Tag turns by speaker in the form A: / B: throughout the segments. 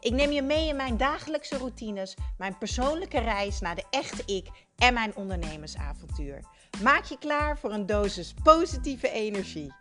A: Ik neem je mee in mijn dagelijkse routines, mijn persoonlijke reis naar de echte ik en mijn ondernemersavontuur. Maak je klaar voor een dosis positieve energie.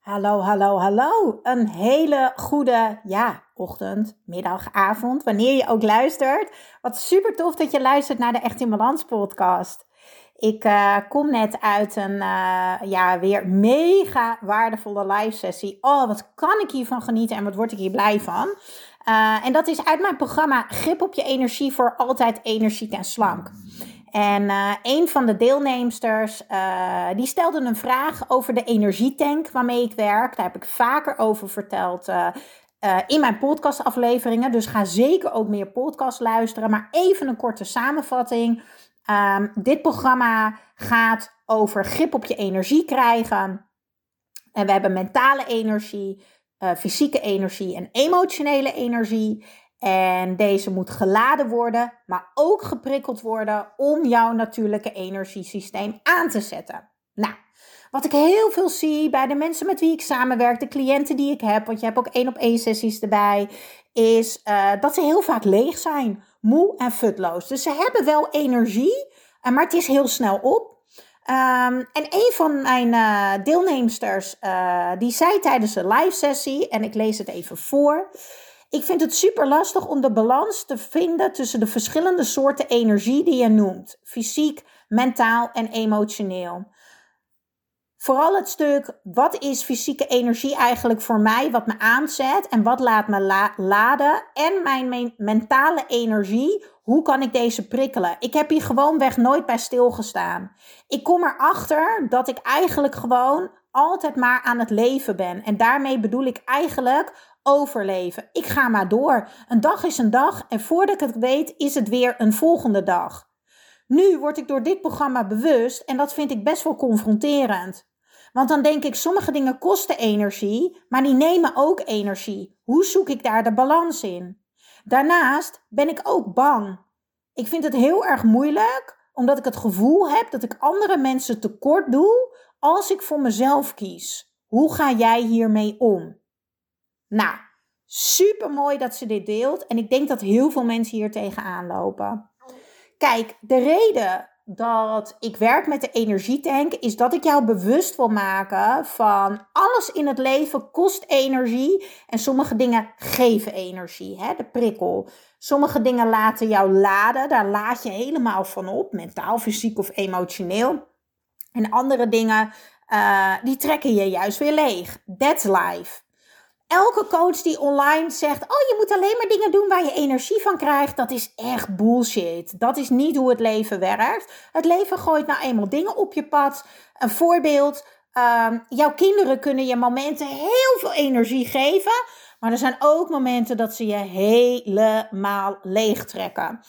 A: Hallo, hallo, hallo. Een hele goede ja, ochtend, middag, avond, wanneer je ook luistert. Wat super tof dat je luistert naar de Echt in Balans podcast. Ik uh, kom net uit een uh, ja, weer mega waardevolle live sessie. Oh, wat kan ik hiervan genieten en wat word ik hier blij van. Uh, en dat is uit mijn programma Grip op je energie voor altijd energiek en slank. En een van de deelnemsters die stelde een vraag over de energietank waarmee ik werk. Daar heb ik vaker over verteld in mijn podcastafleveringen. Dus ga zeker ook meer podcast luisteren. Maar even een korte samenvatting. Um, dit programma gaat over grip op je energie krijgen. En we hebben mentale energie, uh, fysieke energie en emotionele energie. En deze moet geladen worden, maar ook geprikkeld worden om jouw natuurlijke energiesysteem aan te zetten. Nou, wat ik heel veel zie bij de mensen met wie ik samenwerk, de cliënten die ik heb, want je hebt ook één op één sessies erbij, is uh, dat ze heel vaak leeg zijn, moe en futloos. Dus ze hebben wel energie, uh, maar het is heel snel op. Um, en een van mijn uh, deelnemsters, die zei tijdens de live sessie, en ik lees het even voor. Ik vind het super lastig om de balans te vinden tussen de verschillende soorten energie die je noemt: fysiek, mentaal en emotioneel. Vooral het stuk, wat is fysieke energie eigenlijk voor mij, wat me aanzet en wat laat me laden. En mijn mentale energie, hoe kan ik deze prikkelen? Ik heb hier gewoonweg nooit bij stilgestaan. Ik kom erachter dat ik eigenlijk gewoon altijd maar aan het leven ben. En daarmee bedoel ik eigenlijk overleven. Ik ga maar door. Een dag is een dag en voordat ik het weet is het weer een volgende dag. Nu word ik door dit programma bewust en dat vind ik best wel confronterend. Want dan denk ik, sommige dingen kosten energie, maar die nemen ook energie. Hoe zoek ik daar de balans in? Daarnaast ben ik ook bang. Ik vind het heel erg moeilijk, omdat ik het gevoel heb dat ik andere mensen tekort doe als ik voor mezelf kies. Hoe ga jij hiermee om? Nou, super mooi dat ze dit deelt. En ik denk dat heel veel mensen hier tegenaan lopen. Kijk, de reden dat ik werk met de energietank, is dat ik jou bewust wil maken van alles in het leven kost energie en sommige dingen geven energie, hè, de prikkel. Sommige dingen laten jou laden, daar laat je helemaal van op, mentaal, fysiek of emotioneel. En andere dingen, uh, die trekken je juist weer leeg. That's life elke coach die online zegt: Oh, je moet alleen maar dingen doen waar je energie van krijgt, dat is echt bullshit. Dat is niet hoe het leven werkt. Het leven gooit nou eenmaal dingen op je pad. Een voorbeeld: uh, jouw kinderen kunnen je momenten heel veel energie geven. Maar er zijn ook momenten dat ze je helemaal leegtrekken.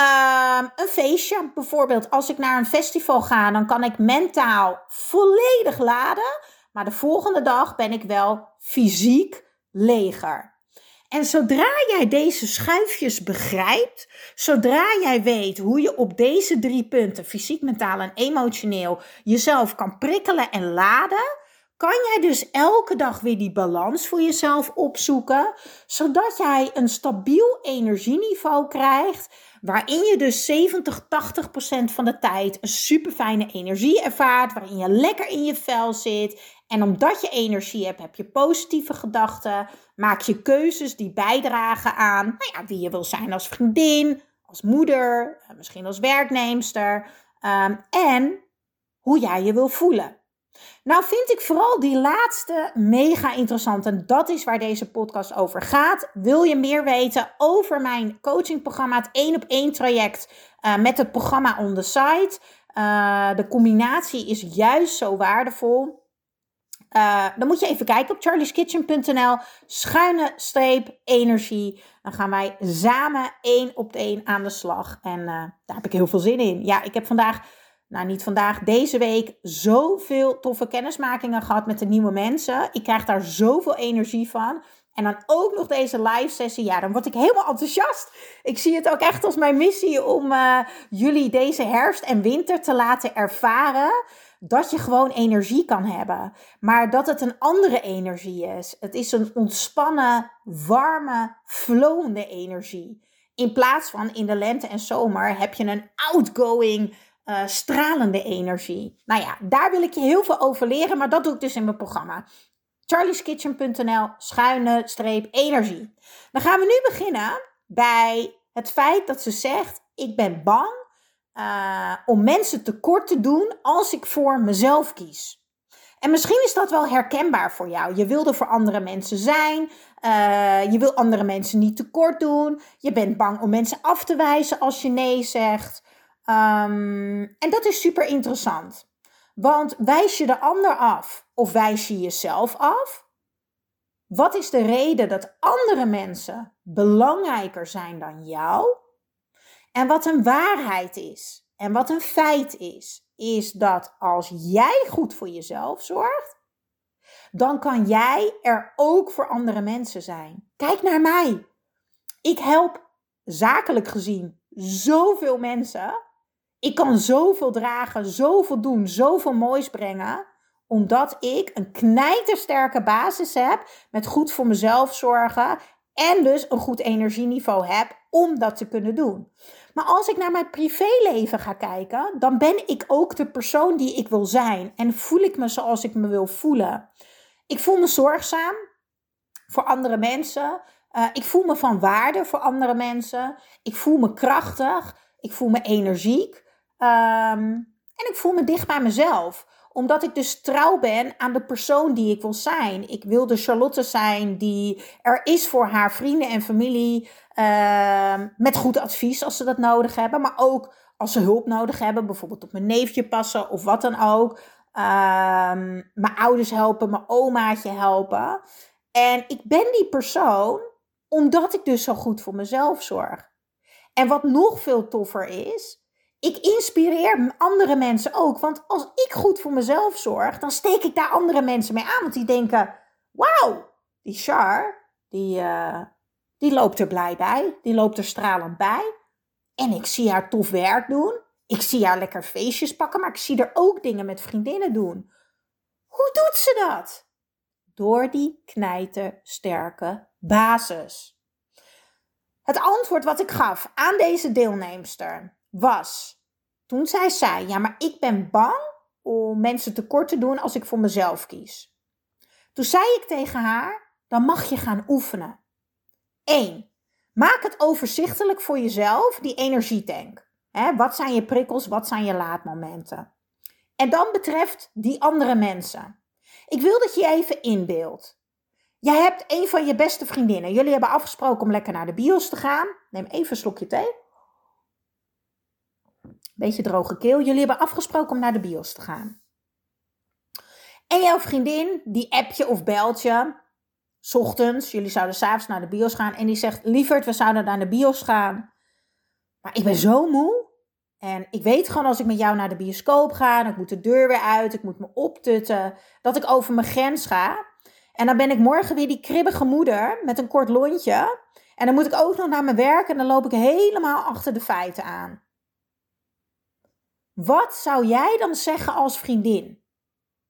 A: Um, een feestje, bijvoorbeeld als ik naar een festival ga, dan kan ik mentaal volledig laden. Maar de volgende dag ben ik wel fysiek leger. En zodra jij deze schuifjes begrijpt, zodra jij weet hoe je op deze drie punten, fysiek, mentaal en emotioneel, jezelf kan prikkelen en laden, kan jij dus elke dag weer die balans voor jezelf opzoeken, zodat jij een stabiel energieniveau krijgt, waarin je dus 70, 80 procent van de tijd een super fijne energie ervaart, waarin je lekker in je vel zit en omdat je energie hebt, heb je positieve gedachten. Maak je keuzes die bijdragen aan nou ja, wie je wil zijn als vriendin, als moeder, eh, misschien als werknemster. Um, en hoe jij je wil voelen. Nou vind ik vooral die laatste mega interessant en dat is waar deze podcast over gaat. Wil je meer weten over mijn coachingprogramma, het 1 op 1 traject uh, met het programma on the site? Uh, de combinatie is juist zo waardevol. Uh, dan moet je even kijken op charlieskitchen.nl, schuine streep energie. Dan gaan wij samen één op één aan de slag. En uh, daar heb ik heel veel zin in. Ja, ik heb vandaag, nou niet vandaag, deze week zoveel toffe kennismakingen gehad met de nieuwe mensen. Ik krijg daar zoveel energie van. En dan ook nog deze live sessie. Ja, dan word ik helemaal enthousiast. Ik zie het ook echt als mijn missie om uh, jullie deze herfst en winter te laten ervaren dat je gewoon energie kan hebben. Maar dat het een andere energie is. Het is een ontspannen, warme, flowende energie. In plaats van in de lente en zomer heb je een outgoing, uh, stralende energie. Nou ja, daar wil ik je heel veel over leren, maar dat doe ik dus in mijn programma. charlieskitchen.nl schuine streep energie. Dan gaan we nu beginnen bij het feit dat ze zegt: Ik ben bang uh, om mensen tekort te doen als ik voor mezelf kies. En misschien is dat wel herkenbaar voor jou. Je wil er voor andere mensen zijn. Uh, je wil andere mensen niet tekort doen. Je bent bang om mensen af te wijzen als je nee zegt. Um, en dat is super interessant. Want wijs je de ander af of wijs je jezelf af? Wat is de reden dat andere mensen belangrijker zijn dan jou? En wat een waarheid is en wat een feit is, is dat als jij goed voor jezelf zorgt, dan kan jij er ook voor andere mensen zijn. Kijk naar mij. Ik help zakelijk gezien zoveel mensen. Ik kan zoveel dragen, zoveel doen, zoveel moois brengen omdat ik een knijtersterke basis heb met goed voor mezelf zorgen en dus een goed energieniveau heb om dat te kunnen doen. Maar als ik naar mijn privéleven ga kijken, dan ben ik ook de persoon die ik wil zijn. En voel ik me zoals ik me wil voelen. Ik voel me zorgzaam voor andere mensen. Uh, ik voel me van waarde voor andere mensen. Ik voel me krachtig. Ik voel me energiek. Um, en ik voel me dicht bij mezelf omdat ik dus trouw ben aan de persoon die ik wil zijn. Ik wil de Charlotte zijn die er is voor haar vrienden en familie. Uh, met goed advies als ze dat nodig hebben. Maar ook als ze hulp nodig hebben. Bijvoorbeeld op mijn neefje passen of wat dan ook. Uh, mijn ouders helpen, mijn omaatje helpen. En ik ben die persoon omdat ik dus zo goed voor mezelf zorg. En wat nog veel toffer is, ik inspireer andere mensen ook. Want als ik goed voor mezelf zorg, dan steek ik daar andere mensen mee aan. Want die denken: wauw, die Char, die, uh, die loopt er blij bij. Die loopt er stralend bij. En ik zie haar tof werk doen. Ik zie haar lekker feestjes pakken, maar ik zie er ook dingen met vriendinnen doen. Hoe doet ze dat? Door die knijtersterke basis. Het antwoord wat ik gaf aan deze deelnemster was toen zij Ja, maar ik ben bang om mensen tekort te doen als ik voor mezelf kies. Toen zei ik tegen haar: Dan mag je gaan oefenen. 1. Maak het overzichtelijk voor jezelf, die energietank. He, wat zijn je prikkels, wat zijn je laadmomenten? En dan betreft die andere mensen. Ik wil dat je je even inbeeldt. Jij hebt een van je beste vriendinnen. Jullie hebben afgesproken om lekker naar de bios te gaan. Neem even een slokje thee. Beetje droge keel. Jullie hebben afgesproken om naar de bios te gaan. En jouw vriendin, die app je of belt je, s ochtends, jullie zouden s'avonds naar de bios gaan. En die zegt, lieverd, we zouden naar de bios gaan. Maar ik ben zo moe. En ik weet gewoon als ik met jou naar de bioscoop ga, ik moet de deur weer uit, ik moet me optutten, dat ik over mijn grens ga. En dan ben ik morgen weer die kribbige moeder met een kort lontje. En dan moet ik ook nog naar mijn werk en dan loop ik helemaal achter de feiten aan. Wat zou jij dan zeggen als vriendin?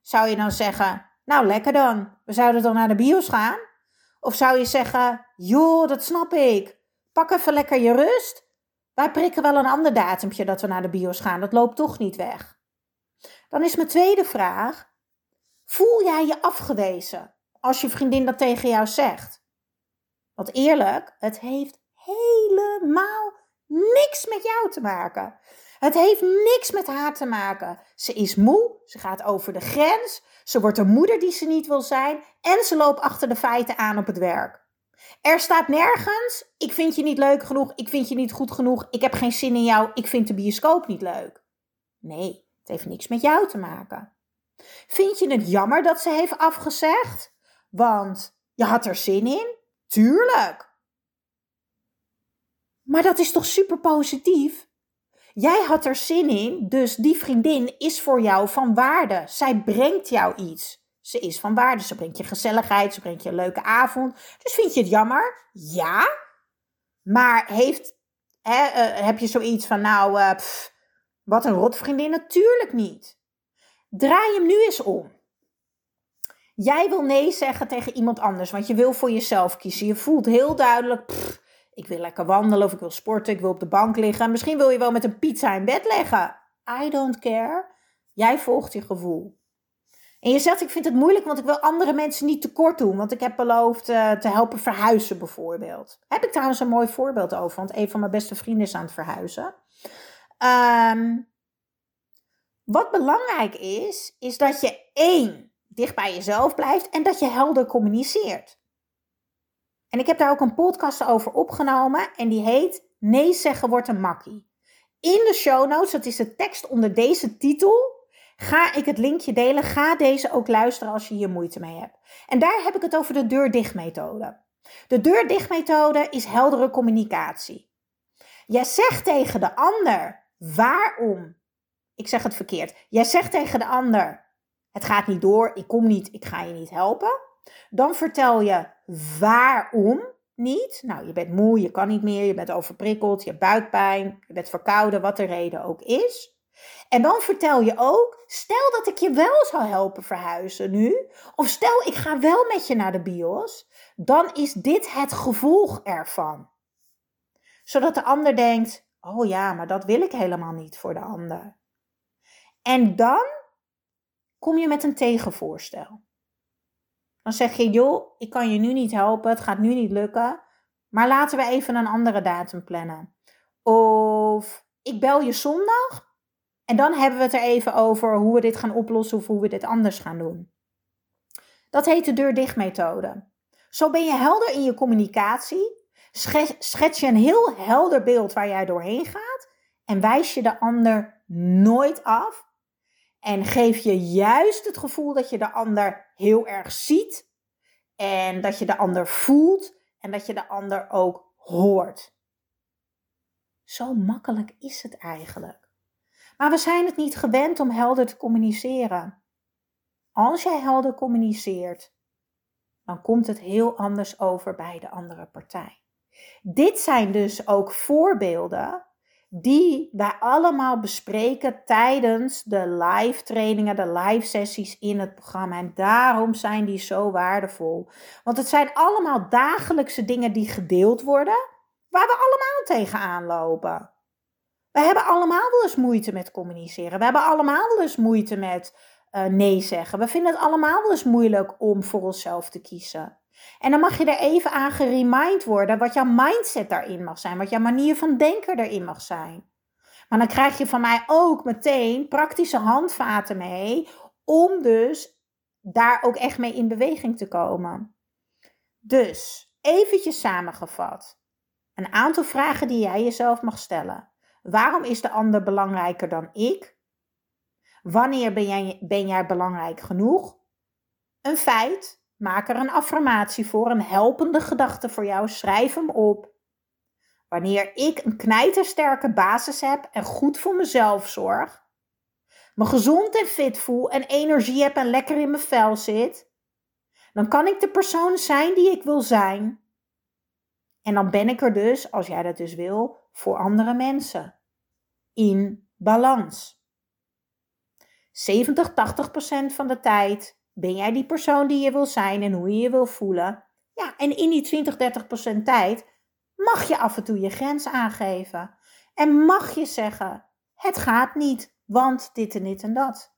A: Zou je dan zeggen, nou lekker dan, we zouden dan naar de bios gaan? Of zou je zeggen, joh, dat snap ik. Pak even lekker je rust. Wij prikken wel een ander datumpje dat we naar de bios gaan. Dat loopt toch niet weg. Dan is mijn tweede vraag: voel jij je afgewezen als je vriendin dat tegen jou zegt? Want eerlijk, het heeft helemaal niks met jou te maken. Het heeft niks met haar te maken. Ze is moe, ze gaat over de grens, ze wordt een moeder die ze niet wil zijn en ze loopt achter de feiten aan op het werk. Er staat nergens, ik vind je niet leuk genoeg, ik vind je niet goed genoeg, ik heb geen zin in jou, ik vind de bioscoop niet leuk. Nee, het heeft niks met jou te maken. Vind je het jammer dat ze heeft afgezegd? Want je had er zin in? Tuurlijk. Maar dat is toch super positief? Jij had er zin in, dus die vriendin is voor jou van waarde. Zij brengt jou iets. Ze is van waarde. Ze brengt je gezelligheid, ze brengt je een leuke avond. Dus vind je het jammer? Ja. Maar heeft, hè, uh, heb je zoiets van, nou, pff, wat een rotvriendin? Natuurlijk niet. Draai hem nu eens om. Jij wil nee zeggen tegen iemand anders, want je wil voor jezelf kiezen. Je voelt heel duidelijk, ik wil lekker wandelen of ik wil sporten, ik wil op de bank liggen. Misschien wil je wel met een pizza in bed liggen. I don't care. Jij volgt je gevoel. En je zegt, ik vind het moeilijk, want ik wil andere mensen niet tekort doen. Want ik heb beloofd uh, te helpen verhuizen bijvoorbeeld. Heb ik trouwens een mooi voorbeeld over, want een van mijn beste vrienden is aan het verhuizen. Um, wat belangrijk is, is dat je één, dicht bij jezelf blijft en dat je helder communiceert. En ik heb daar ook een podcast over opgenomen en die heet Nee zeggen wordt een makkie. In de show notes, dat is de tekst onder deze titel, ga ik het linkje delen. Ga deze ook luisteren als je hier moeite mee hebt. En daar heb ik het over de deur dicht methode. De deur dicht methode is heldere communicatie. Jij zegt tegen de ander waarom. Ik zeg het verkeerd. Jij zegt tegen de ander: Het gaat niet door, ik kom niet, ik ga je niet helpen. Dan vertel je waarom niet. Nou, je bent moe, je kan niet meer, je bent overprikkeld, je hebt buikpijn, je bent verkouden, wat de reden ook is. En dan vertel je ook, stel dat ik je wel zou helpen verhuizen nu, of stel ik ga wel met je naar de bios, dan is dit het gevolg ervan. Zodat de ander denkt, oh ja, maar dat wil ik helemaal niet voor de ander. En dan kom je met een tegenvoorstel. Dan zeg je, joh, ik kan je nu niet helpen, het gaat nu niet lukken, maar laten we even een andere datum plannen. Of ik bel je zondag en dan hebben we het er even over hoe we dit gaan oplossen of hoe we dit anders gaan doen. Dat heet de deur dicht methode. Zo ben je helder in je communicatie, schets je een heel helder beeld waar jij doorheen gaat en wijs je de ander nooit af en geef je juist het gevoel dat je de ander heel erg ziet. En dat je de ander voelt. En dat je de ander ook hoort. Zo makkelijk is het eigenlijk. Maar we zijn het niet gewend om helder te communiceren. Als jij helder communiceert, dan komt het heel anders over bij de andere partij. Dit zijn dus ook voorbeelden die wij allemaal bespreken tijdens de live trainingen, de live sessies in het programma. En daarom zijn die zo waardevol. Want het zijn allemaal dagelijkse dingen die gedeeld worden, waar we allemaal tegenaan lopen. We hebben allemaal wel eens moeite met communiceren. We hebben allemaal wel eens moeite met uh, nee zeggen. We vinden het allemaal wel eens moeilijk om voor onszelf te kiezen. En dan mag je er even aan geremind worden wat jouw mindset daarin mag zijn, wat jouw manier van denken erin mag zijn. Maar dan krijg je van mij ook meteen praktische handvaten mee om dus daar ook echt mee in beweging te komen. Dus, eventjes samengevat. Een aantal vragen die jij jezelf mag stellen. Waarom is de ander belangrijker dan ik? Wanneer ben jij, ben jij belangrijk genoeg? Een feit. Maak er een affirmatie voor, een helpende gedachte voor jou. Schrijf hem op. Wanneer ik een knijtersterke basis heb en goed voor mezelf zorg, me gezond en fit voel en energie heb en lekker in mijn vel zit, dan kan ik de persoon zijn die ik wil zijn. En dan ben ik er dus, als jij dat dus wil, voor andere mensen. In balans. 70, 80 procent van de tijd ben jij die persoon die je wil zijn en hoe je je wil voelen? Ja, en in die 20, 30% tijd mag je af en toe je grens aangeven. En mag je zeggen: het gaat niet, want dit en dit en dat.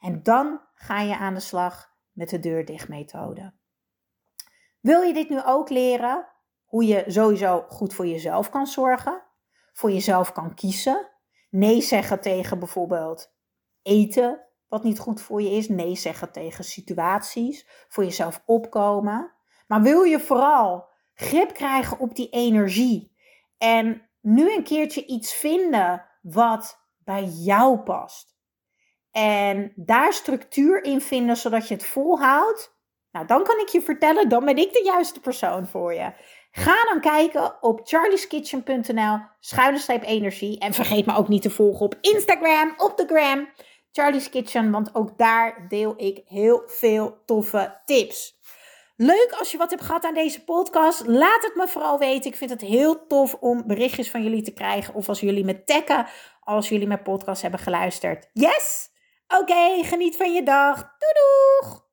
A: En dan ga je aan de slag met de deur dicht methode. Wil je dit nu ook leren? Hoe je sowieso goed voor jezelf kan zorgen, voor jezelf kan kiezen, nee zeggen tegen bijvoorbeeld eten wat niet goed voor je is. Nee zeggen tegen situaties. Voor jezelf opkomen. Maar wil je vooral grip krijgen op die energie. En nu een keertje iets vinden wat bij jou past. en daar structuur in vinden zodat je het volhoudt, nou dan kan ik je vertellen, dan ben ik de juiste persoon voor je. Ga dan kijken op charlieskitchen.nl schuine energie. En vergeet me ook niet te volgen op Instagram, op de gram, Charlie's Kitchen. Want ook daar deel ik heel veel toffe tips. Leuk als je wat hebt gehad aan deze podcast. Laat het me vooral weten. Ik vind het heel tof om berichtjes van jullie te krijgen. Of als jullie me taggen als jullie mijn podcast hebben geluisterd. Yes? Oké, geniet van je dag. Doei doeg!